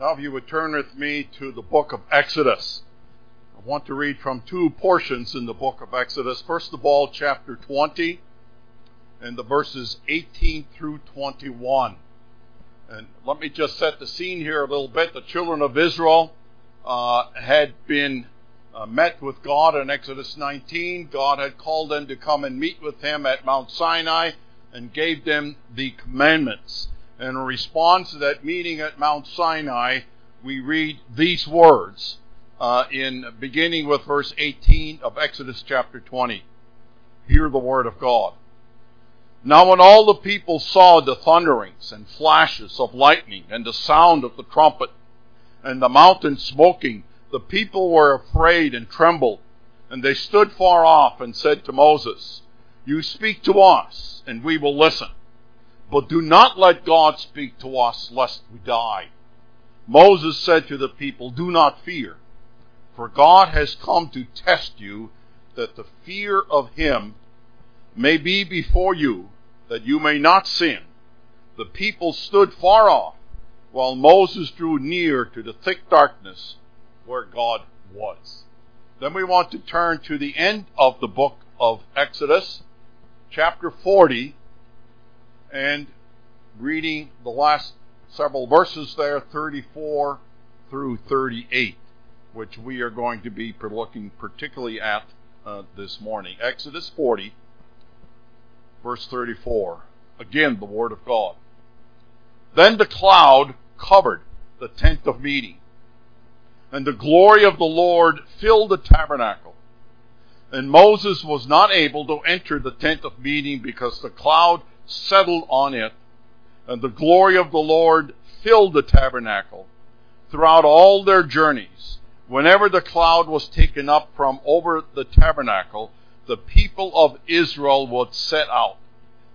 Now, if you would turn with me to the book of Exodus, I want to read from two portions in the book of Exodus. First of all, chapter 20 and the verses 18 through 21. And let me just set the scene here a little bit. The children of Israel uh, had been uh, met with God in Exodus 19. God had called them to come and meet with Him at Mount Sinai and gave them the commandments. And in response to that meeting at Mount Sinai, we read these words uh, in beginning with verse 18 of Exodus chapter 20. Hear the word of God. Now when all the people saw the thunderings and flashes of lightning and the sound of the trumpet and the mountain smoking, the people were afraid and trembled. And they stood far off and said to Moses, You speak to us, and we will listen. But do not let God speak to us lest we die. Moses said to the people, Do not fear, for God has come to test you, that the fear of him may be before you, that you may not sin. The people stood far off, while Moses drew near to the thick darkness where God was. Then we want to turn to the end of the book of Exodus, chapter 40, and reading the last several verses there, 34 through 38, which we are going to be looking particularly at uh, this morning. Exodus 40, verse 34. Again, the Word of God. Then the cloud covered the tent of meeting, and the glory of the Lord filled the tabernacle. And Moses was not able to enter the tent of meeting because the cloud settled on it, and the glory of the Lord filled the tabernacle. Throughout all their journeys, whenever the cloud was taken up from over the tabernacle, the people of Israel would set out.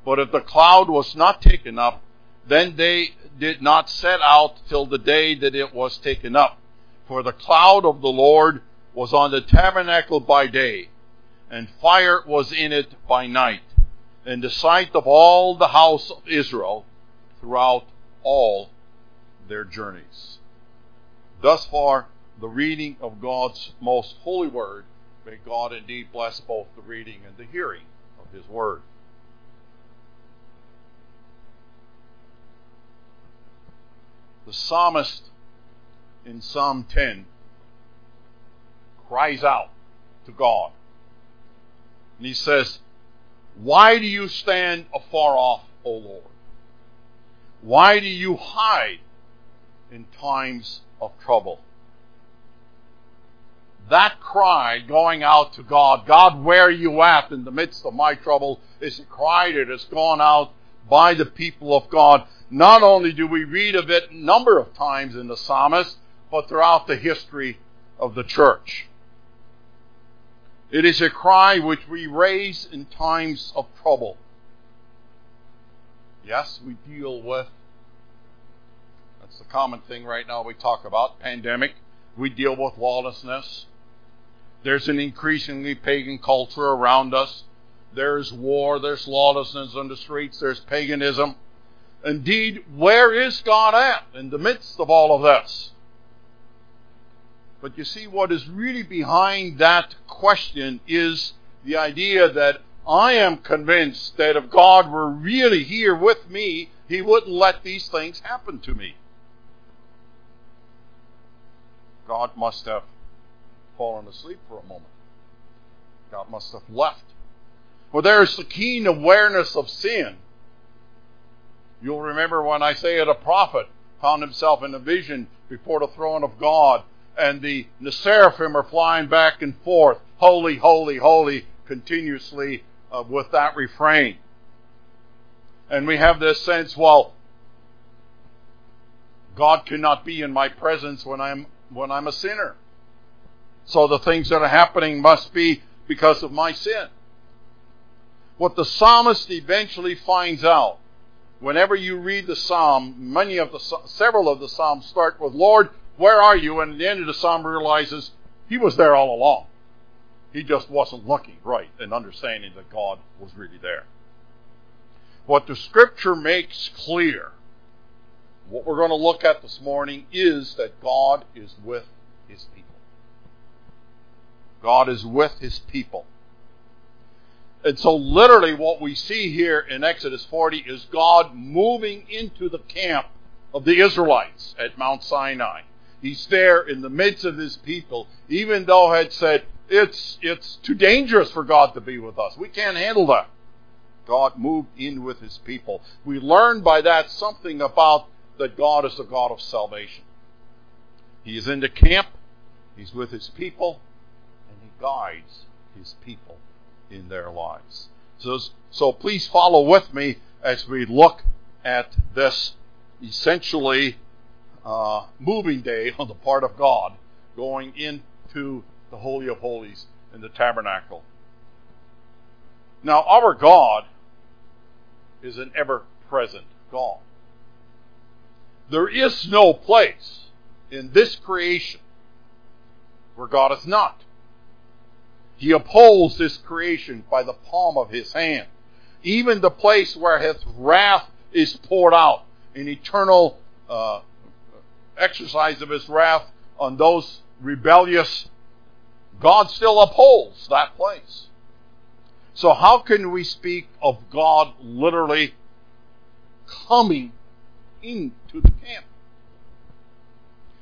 But if the cloud was not taken up, then they did not set out till the day that it was taken up. For the cloud of the Lord was on the tabernacle by day, and fire was in it by night, in the sight of all the house of Israel throughout all their journeys. Thus far, the reading of God's most holy word. May God indeed bless both the reading and the hearing of his word. The psalmist in Psalm 10 cries out to God. And he says, Why do you stand afar off, O Lord? Why do you hide in times of trouble? That cry going out to God, God, where are you at in the midst of my trouble, is a cry that has gone out by the people of God. Not only do we read of it a number of times in the psalmist, but throughout the history of the church. It is a cry which we raise in times of trouble. Yes, we deal with, that's the common thing right now we talk about, pandemic. We deal with lawlessness. There's an increasingly pagan culture around us. There's war, there's lawlessness on the streets, there's paganism. Indeed, where is God at in the midst of all of this? But you see, what is really behind that question is the idea that I am convinced that if God were really here with me, He wouldn't let these things happen to me. God must have fallen asleep for a moment. God must have left. Well, there's the keen awareness of sin. You'll remember when Isaiah prophet found himself in a vision before the throne of God and the, the seraphim are flying back and forth, holy, holy, holy, continuously uh, with that refrain. And we have this sense, well, God cannot be in my presence when I'm when I'm a sinner. So the things that are happening must be because of my sin. What the psalmist eventually finds out, whenever you read the psalm, many of the several of the psalms start with "Lord, where are you? And at the end of the psalm realizes he was there all along. He just wasn't looking right and understanding that God was really there. What the scripture makes clear What we're going to look at this morning is that God is with his people. God is with his people. And so, literally, what we see here in Exodus 40 is God moving into the camp of the Israelites at Mount Sinai. He's there in the midst of his people, even though had said, it's, it's too dangerous for God to be with us. We can't handle that. God moved in with his people. We learn by that something about that God is the God of salvation. He is in the camp, he's with his people, and he guides his people in their lives. So, so please follow with me as we look at this essentially uh, moving day on the part of God going into the Holy of Holies in the tabernacle. Now, our God is an ever present God. There is no place in this creation where God is not. He upholds this creation by the palm of his hand. Even the place where his wrath is poured out in eternal uh, exercise of his wrath on those rebellious, God still upholds that place. So how can we speak of God literally coming into the camp?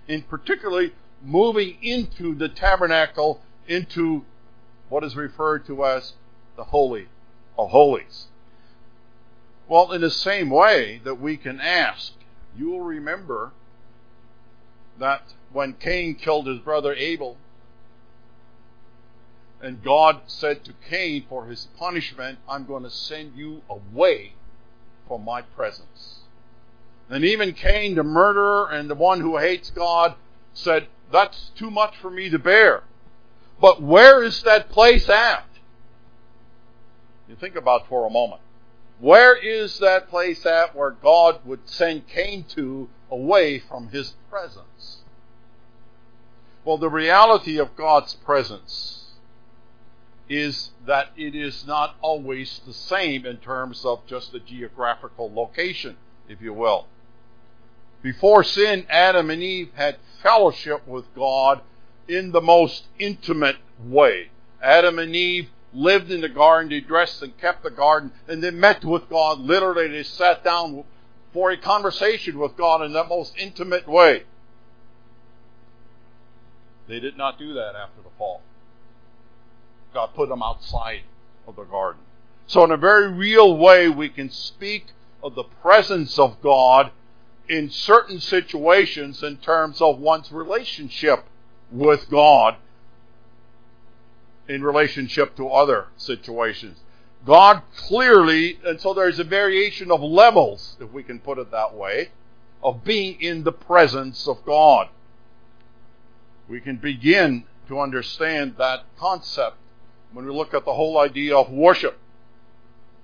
And particularly moving into the tabernacle, into what is referred to as the Holy of Holies. Well, in the same way that we can ask, you will remember that when Cain killed his brother Abel, and God said to Cain, for his punishment, I'm going to send you away from my presence. And even Cain, the murderer and the one who hates God, said, That's too much for me to bear. But where is that place at? You think about for a moment. Where is that place at where God would send Cain to away from his presence? Well, the reality of God's presence is that it is not always the same in terms of just the geographical location, if you will. Before sin, Adam and Eve had fellowship with God in the most intimate way. Adam and Eve lived in the garden, they dressed and kept the garden, and they met with God. Literally, they sat down for a conversation with God in that most intimate way. They did not do that after the fall. God put them outside of the garden. So, in a very real way, we can speak of the presence of God in certain situations in terms of one's relationship with God in relationship to other situations. God clearly, and so there's a variation of levels, if we can put it that way, of being in the presence of God. We can begin to understand that concept when we look at the whole idea of worship.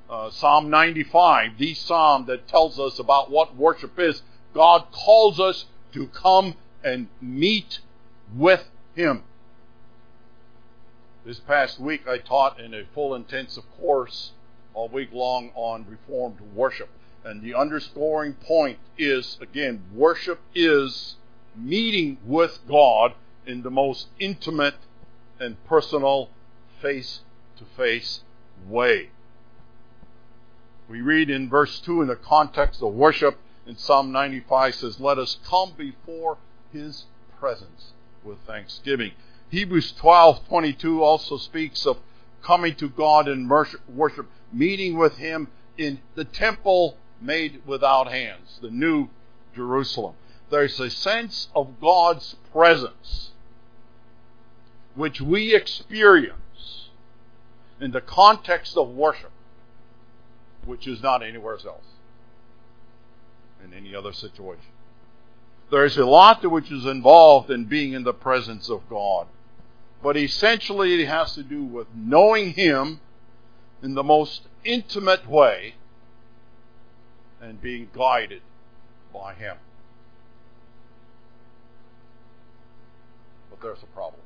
Uh, psalm 95, the psalm that tells us about what worship is, God calls us to come and meet with Him. This past week, I taught in a full intensive course all week long on Reformed worship. And the underscoring point is again, worship is meeting with God in the most intimate and personal, face to face way. We read in verse 2 in the context of worship in Psalm 95 says, Let us come before his presence with thanksgiving. Hebrews 12:22 also speaks of coming to God in worship, meeting with him in the temple made without hands, the new Jerusalem. There's a sense of God's presence which we experience in the context of worship, which is not anywhere else in any other situation. There's a lot which is involved in being in the presence of God. But essentially, it has to do with knowing Him in the most intimate way and being guided by Him. But there's a problem.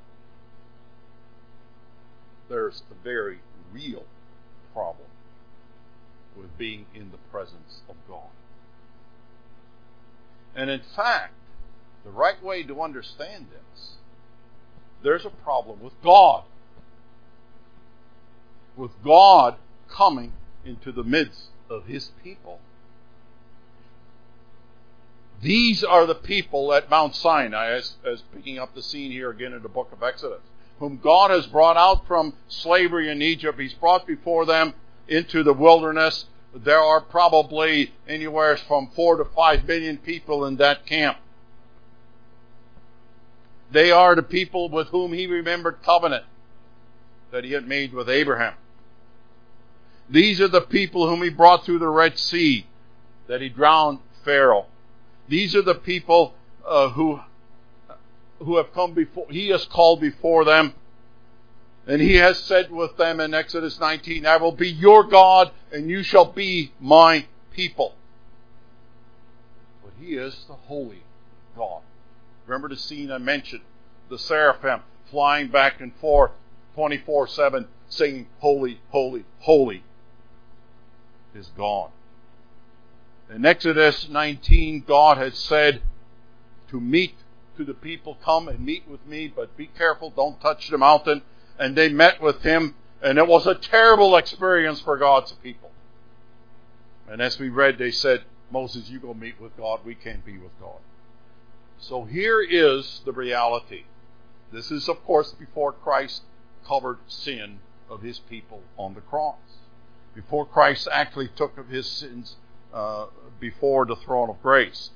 There's a very real problem with being in the presence of God. And in fact, the right way to understand this, there's a problem with God. With God coming into the midst of his people. These are the people at Mount Sinai, as, as picking up the scene here again in the book of Exodus, whom God has brought out from slavery in Egypt. He's brought before them into the wilderness. There are probably anywhere from four to five million people in that camp. They are the people with whom he remembered covenant that he had made with Abraham. These are the people whom he brought through the Red Sea, that he drowned Pharaoh. These are the people uh, who who have come before. He has called before them, and he has said with them in Exodus 19, "I will be your God, and you shall be my people." But he is the holy God. Remember the scene I mentioned, the seraphim flying back and forth, 24/7, singing, "Holy, holy, holy." Is God. In Exodus 19, God had said to meet to the people, come and meet with me, but be careful, don't touch the mountain. And they met with him, and it was a terrible experience for God's people. And as we read, they said, Moses, you go meet with God, we can't be with God. So here is the reality. This is, of course, before Christ covered sin of his people on the cross. Before Christ actually took of his sins uh, before the throne of grace.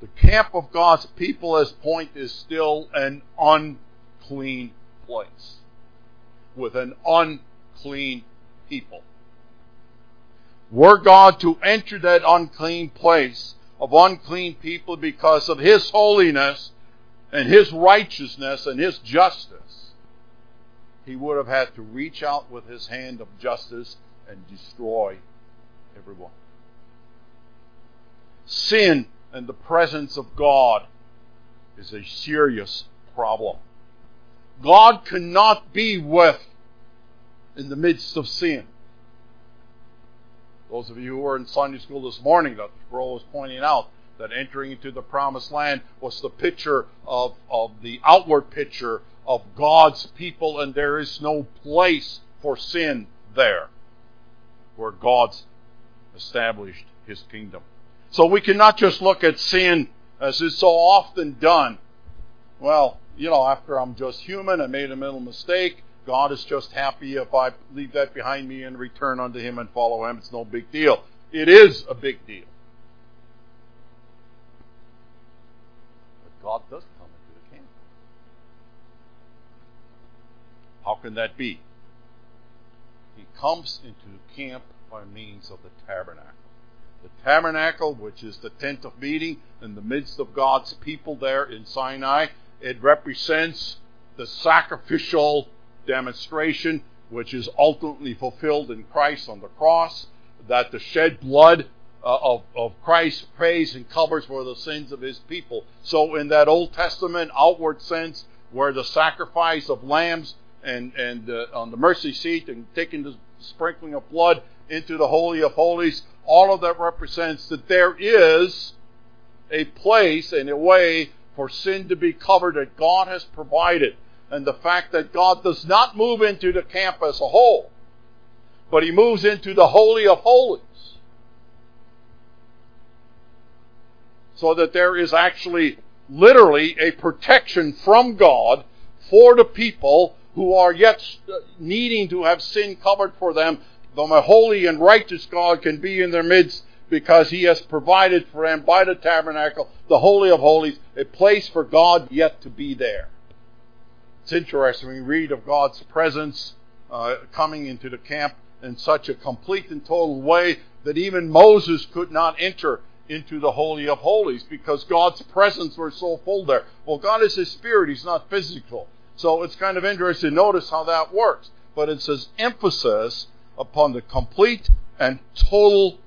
The camp of God's people, as point, is still an unclean place with an unclean people. Were God to enter that unclean place of unclean people because of His holiness and His righteousness and His justice, He would have had to reach out with His hand of justice and destroy everyone sin and the presence of God is a serious problem. God cannot be with in the midst of sin. Those of you who were in Sunday school this morning, Dr. Sproul was pointing out that entering into the promised land was the picture of, of the outward picture of God's people, and there is no place for sin there where God's established his kingdom. So we cannot just look at sin as is so often done. Well, you know, after I'm just human, I made a little mistake. God is just happy if I leave that behind me and return unto Him and follow Him. It's no big deal. It is a big deal. But God does come into the camp. How can that be? He comes into camp by means of the tabernacle. The tabernacle, which is the tent of meeting in the midst of God's people there in Sinai, it represents the sacrificial demonstration which is ultimately fulfilled in Christ on the cross, that the shed blood uh, of, of Christ pays and covers for the sins of his people. So in that Old Testament outward sense, where the sacrifice of lambs and, and uh, on the mercy seat and taking the sprinkling of blood into the Holy of Holies, all of that represents that there is a place and a way for sin to be covered that God has provided. And the fact that God does not move into the camp as a whole, but He moves into the Holy of Holies. So that there is actually literally a protection from God for the people who are yet uh, needing to have sin covered for them the holy and righteous God can be in their midst because he has provided for them by the tabernacle, the Holy of Holies, a place for God yet to be there. It's interesting We read of God's presence uh, coming into the camp in such a complete and total way that even Moses could not enter into the Holy of Holies because God's presence was so full there. Well, God is His Spirit, He's not physical. So it's kind of interesting to notice how that works. But it's His emphasis upon the complete and total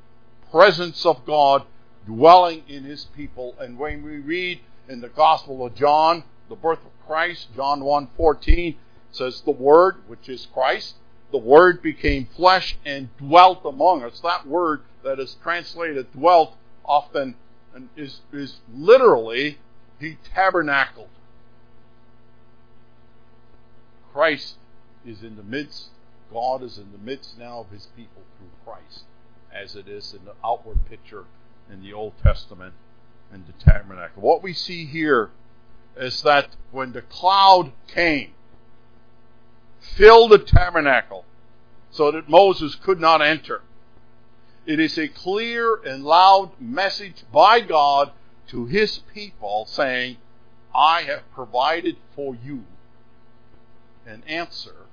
presence of God dwelling in His people. And when we read in the Gospel of John, the birth of Christ, John 1.14 says, The Word, which is Christ, the Word became flesh and dwelt among us. That word that is translated dwelt often is, is literally he tabernacled. Christ is in the midst, God is in the midst now of his people through Christ, as it is in the outward picture in the Old Testament and the tabernacle. What we see here is that when the cloud came, filled the tabernacle so that Moses could not enter. It is a clear and loud message by God to his people saying, I have provided for you an answer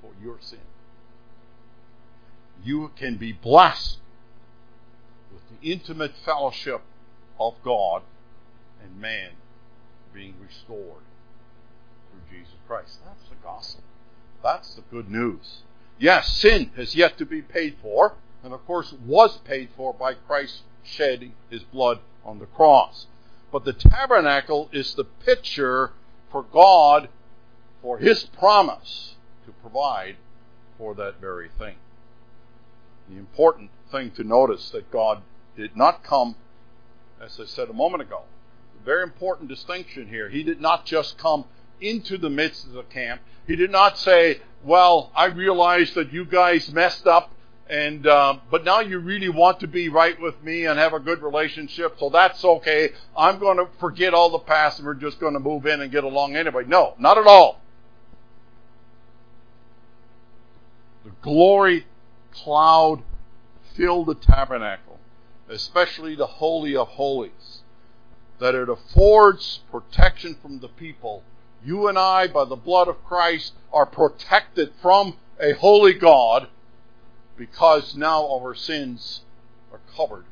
for your sin. You can be blessed with the intimate fellowship of God and man being restored through Jesus Christ. That's the gospel. That's the good news. Yes, sin has yet to be paid for, and of course was paid for by Christ shedding his blood on the cross. But the tabernacle is the picture for God for his promise to provide for that very thing. The important thing to notice that God did not come, as I said a moment ago, very important distinction here. He did not just come into the midst of the camp. He did not say, "Well, I realize that you guys messed up, and uh, but now you really want to be right with me and have a good relationship, so that's okay. I'm going to forget all the past, and we're just going to move in and get along anyway." No, not at all. The glory cloud filled the tabernacle, especially the holy of holies that it affords protection from the people. You and I, by the blood of Christ, are protected from a holy God because now our sins are covered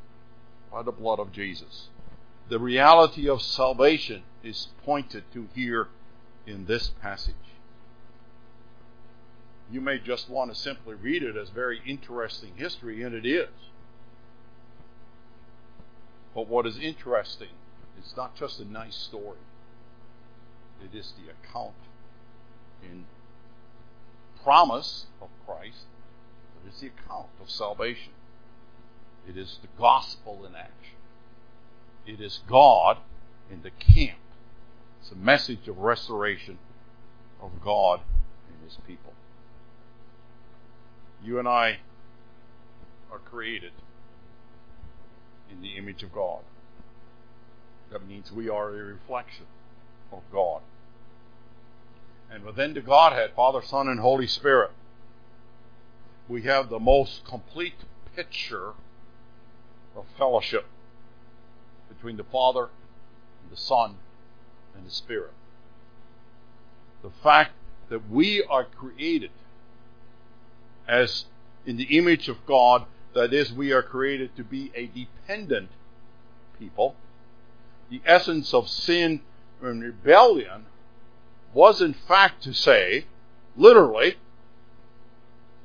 by the blood of Jesus. The reality of salvation is pointed to here in this passage. You may just want to simply read it as very interesting history, and it is. But what is interesting it's not just a nice story. It is the account in promise of Christ, but it's the account of salvation. It is the gospel in action. It is God in the camp. It's a message of restoration of God and His people. You and I are created in the image of God. That means we are a reflection of God. And within the Godhead, Father, Son, and Holy Spirit, we have the most complete picture of fellowship between the Father, and the Son, and the Spirit. The fact that we are created as in the image of God, that is, we are created to be a dependent people the essence of sin and rebellion was in fact to say, literally,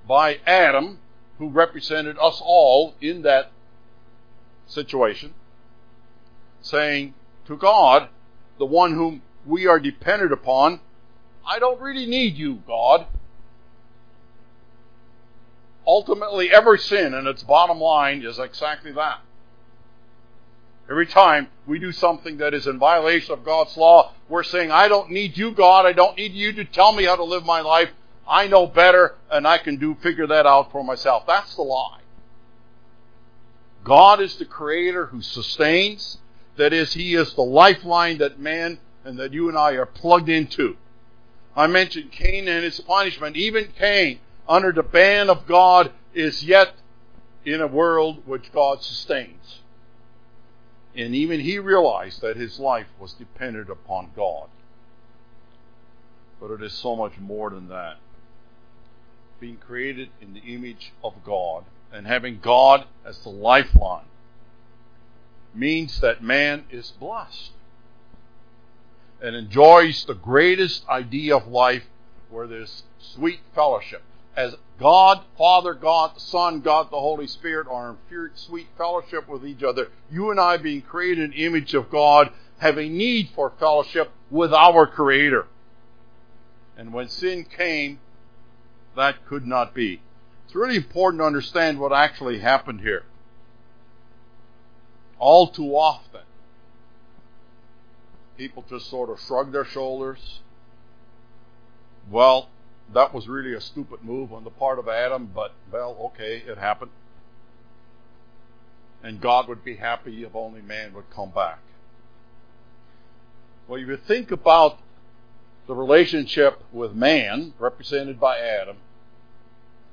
by Adam, who represented us all in that situation, saying to God, the one whom we are dependent upon, I don't really need you, God. Ultimately, every sin and its bottom line is exactly that. Every time we do something that is in violation of God's law, we're saying, I don't need you, God. I don't need you to tell me how to live my life. I know better and I can do figure that out for myself. That's the lie. God is the creator who sustains. That is, He is the lifeline that man and that you and I are plugged into. I mentioned Cain and his punishment. Even Cain, under the ban of God, is yet in a world which God sustains. And even he realized that his life was dependent upon God. But it is so much more than that. Being created in the image of God and having God as the lifeline means that man is blessed and enjoys the greatest idea of life where there's sweet fellowship as God, Father, God, Son, God, the Holy Spirit are in sweet fellowship with each other. You and I, being created in image of God, have a need for fellowship with our Creator. And when sin came, that could not be. It's really important to understand what actually happened here. All too often, people just sort of shrug their shoulders. Well, that was really a stupid move on the part of Adam, but, well, okay, it happened. And God would be happy if only man would come back. Well, if you think about the relationship with man, represented by Adam,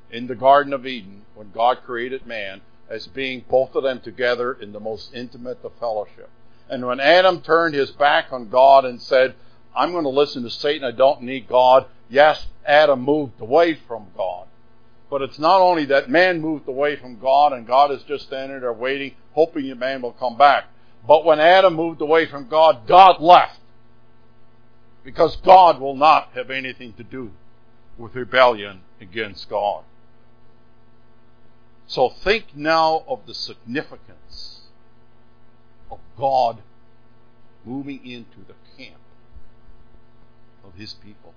in the Garden of Eden, when God created man, as being both of them together in the most intimate of fellowship. And when Adam turned his back on God and said, I'm going to listen to Satan, I don't need God, yes, Adam moved away from God. But it's not only that man moved away from God and God is just standing there waiting, hoping the man will come back. But when Adam moved away from God, God left. Because God will not have anything to do with rebellion against God. So think now of the significance of God moving into the camp of His people.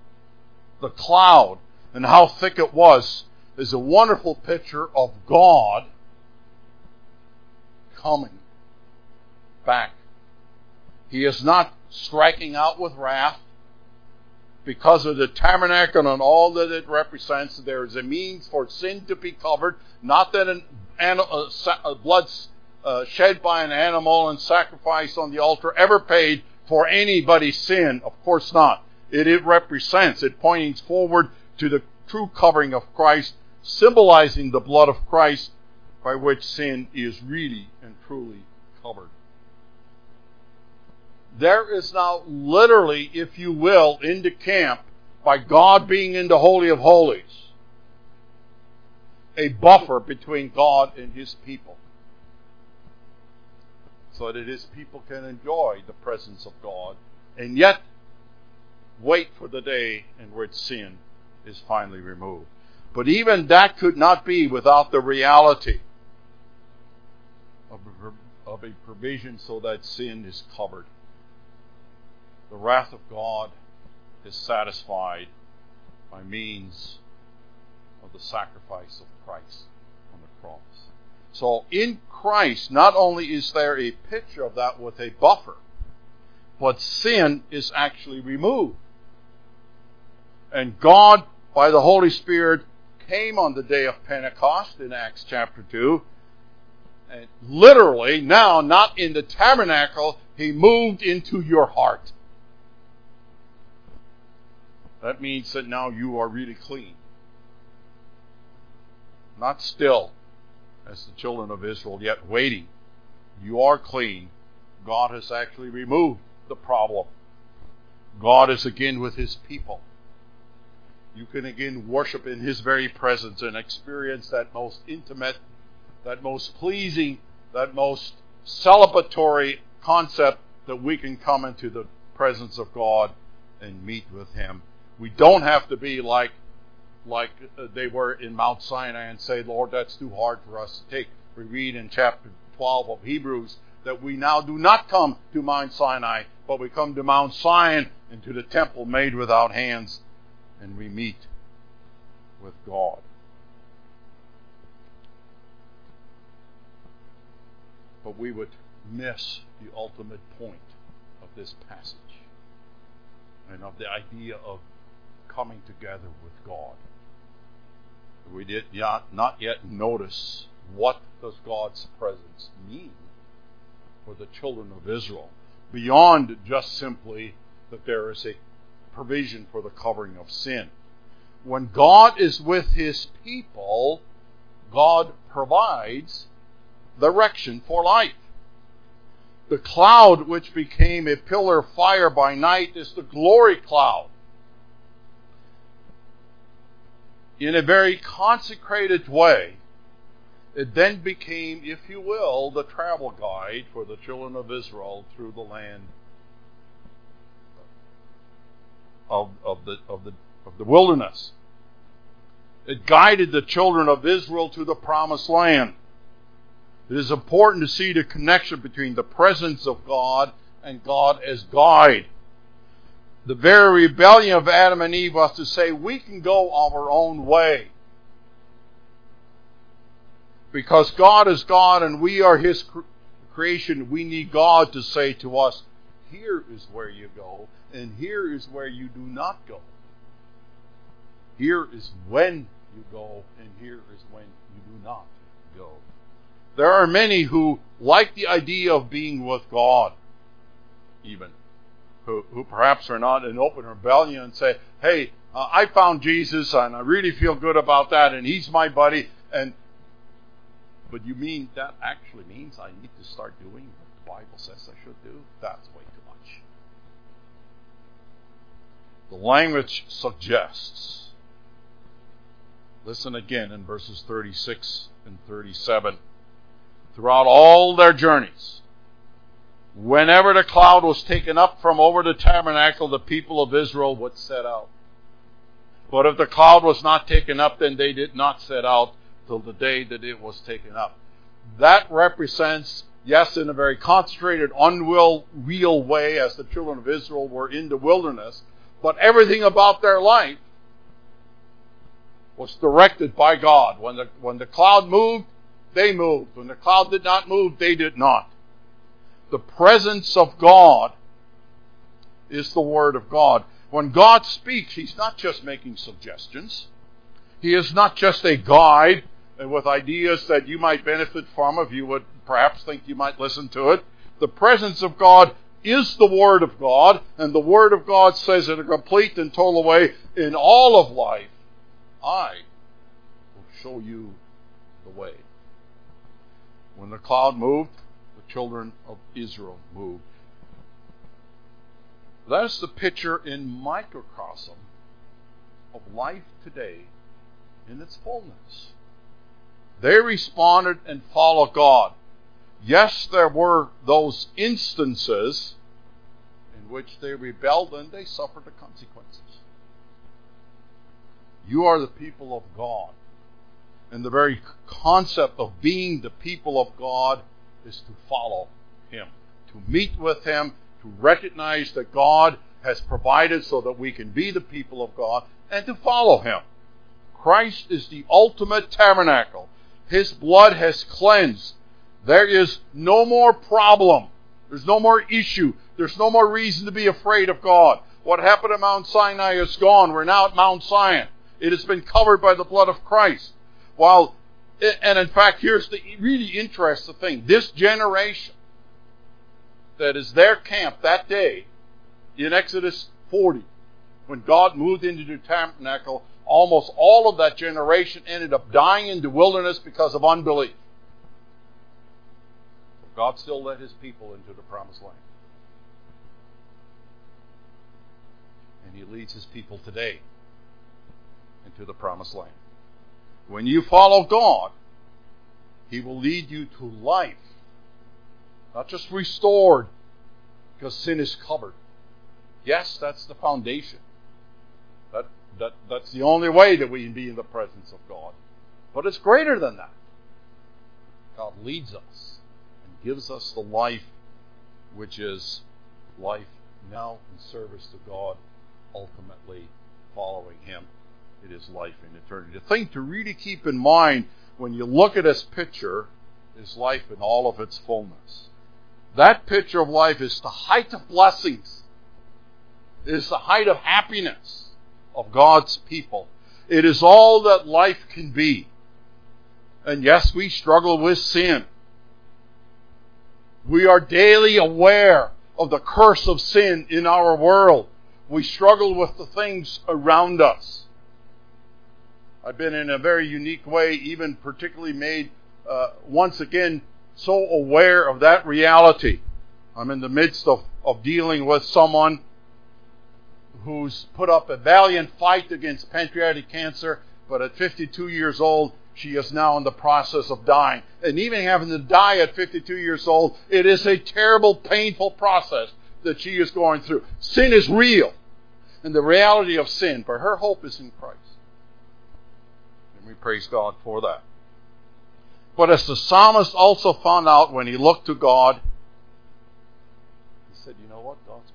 The cloud and how thick it was is a wonderful picture of God coming back. He is not striking out with wrath because of the tabernacle and all that it represents. There is a means for sin to be covered, not that an, an, uh, blood uh, shed by an animal and sacrifice on the altar ever paid for anybody's sin. Of course not. It, it represents, it points forward to the true covering of Christ, symbolizing the blood of Christ by which sin is really and truly covered. There is now literally, if you will, in the camp, by God being in the Holy of Holies, a buffer between God and His people. So that His people can enjoy the presence of God and yet wait for the day in which sin is finally removed. But even that could not be without the reality of a, provision so that sin is covered. The wrath of God is satisfied by means of the sacrifice of Christ on the cross. So in Christ, not only is there a picture of that with a buffer, but sin is actually removed. And God, by the Holy Spirit, came on the day of Pentecost in Acts chapter 2. And literally, now, not in the tabernacle, He moved into your heart. That means that now you are really clean. Not still, as the children of Israel, yet waiting. You are clean. God has actually removed the problem. God is again with His people you can again worship in His very presence and experience that most intimate, that most pleasing, that most celebratory concept that we can come into the presence of God and meet with Him. We don't have to be like like uh, they were in Mount Sinai and say, Lord, that's too hard for us to take. We read in chapter 12 of Hebrews that we now do not come to Mount Sinai, but we come to Mount Zion and to the temple made without hands and we meet with God. But we would miss the ultimate point of this passage and of the idea of coming together with God. We did not, not yet notice what does God's presence mean for the children of Israel beyond just simply that there is a provision for the covering of sin. When God is with his people, God provides direction for life. The cloud which became a pillar of fire by night is the glory cloud. In a very consecrated way, it then became, if you will, the travel guide for the children of Israel through the land of, of, the, of, the, of the wilderness. It guided the children of Israel to the promised land. It is important to see the connection between the presence of God and God as guide. The very rebellion of Adam and Eve was to say, we can go our own way. Because God is God and we are His creation, we need God to say to us, here is where you go, and here is where you do not go. Here is when you go, and here is when you do not go. There are many who like the idea of being with God, even, who, who perhaps are not in open rebellion and say, hey, uh, I found Jesus and I really feel good about that and he's my buddy. And But you mean that actually means I need to start doing what the Bible says I should do? That's way too much. The language suggests. Listen again in verses 36 and 37 throughout all their journeys. Whenever the cloud was taken up from over the tabernacle, the people of Israel would set out. But if the cloud was not taken up, then they did not set out till the day that it was taken up. That represents, yes, in a very concentrated, unreal real way, as the children of Israel were in the wilderness, but everything about their life was directed by God. When the, when the cloud moved, they moved. When the cloud did not move, they did not. The presence of God is the Word of God. When God speaks, He's not just making suggestions. He is not just a guide with ideas that you might benefit from if you would perhaps think you might listen to it. The presence of God is the Word of God, and the Word of God says in a complete and total way, in all of life, I will show you the way. When the cloud moved, the children of Israel moved. That's the picture in microcosm of life today in its fullness. They responded and followed God. Yes, there were those instances in which they rebelled and they suffered the consequences. You are the people of God. And the very concept of being the people of God is to follow Him, to meet with Him, to recognize that God has provided so that we can be the people of God, and to follow Him. Christ is the ultimate tabernacle. His blood has cleansed. There is no more problem. There's no more issue. There's no more reason to be afraid of God. What happened at Mount Sinai is gone. We're now at Mount Zion. It has been covered by the blood of Christ. While, and in fact, here's the really interesting thing. This generation that is their camp that day in Exodus 40, when God moved into the tabernacle, almost all of that generation ended up dying in the wilderness because of unbelief. God still led his people into the promised land. And he leads his people today into the promised land. When you follow God, He will lead you to life. Not just restored, because sin is covered. Yes, that's the foundation. That, that, that's the only way that we can be in the presence of God. But it's greater than that. God leads us and gives us the life which is life now in service to God, ultimately following Him it is life in eternity. The thing to really keep in mind when you look at this picture is life in all of its fullness. That picture of life is the height of blessings. It is the height of happiness of God's people. It is all that life can be. And yes, we struggle with sin. We are daily aware of the curse of sin in our world. We struggle with the things around us. I've been in a very unique way, even particularly made uh, once again so aware of that reality. I'm in the midst of, of dealing with someone who's put up a valiant fight against pancreatic cancer, but at 52 years old, she is now in the process of dying. And even having to die at 52 years old, it is a terrible, painful process that she is going through. Sin is real, and the reality of sin, but her hope is in Christ. And we praise God for that. But as the psalmist also found out when he looked to God, he said, You know what? God's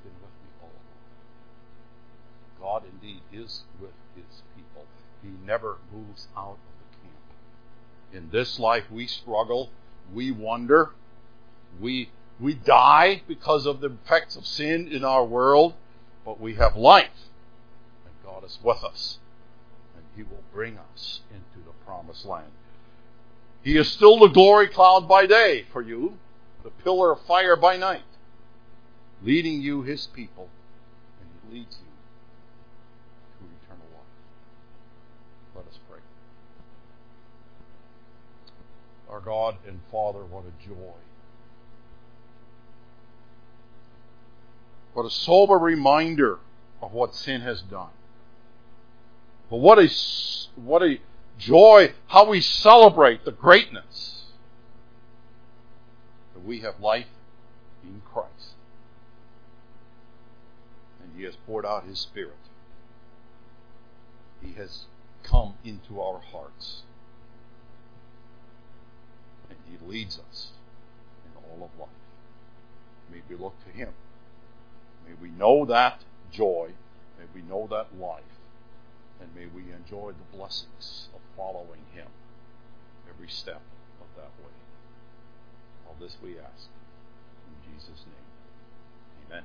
God indeed is with his people. He never moves out of the camp. In this life, we struggle, we wonder, we We die because of the effects of sin in our world, but we have life. And God is with us. And He will bring us into the promised land. He is still the glory cloud by day for you, the pillar of fire by night, leading you, His people, and He leads you to eternal life. Let us pray. Our God and Father, what a joy. What a sober reminder of what sin has done. But what a, what a joy, how we celebrate the greatness that we have life in Christ. And He has poured out His Spirit. He has come into our hearts. And He leads us in all of life. May we look to Him. May we know that joy. May we know that life. And may we enjoy the blessings of following Him every step of that way. All this we ask. In Jesus' name. Amen.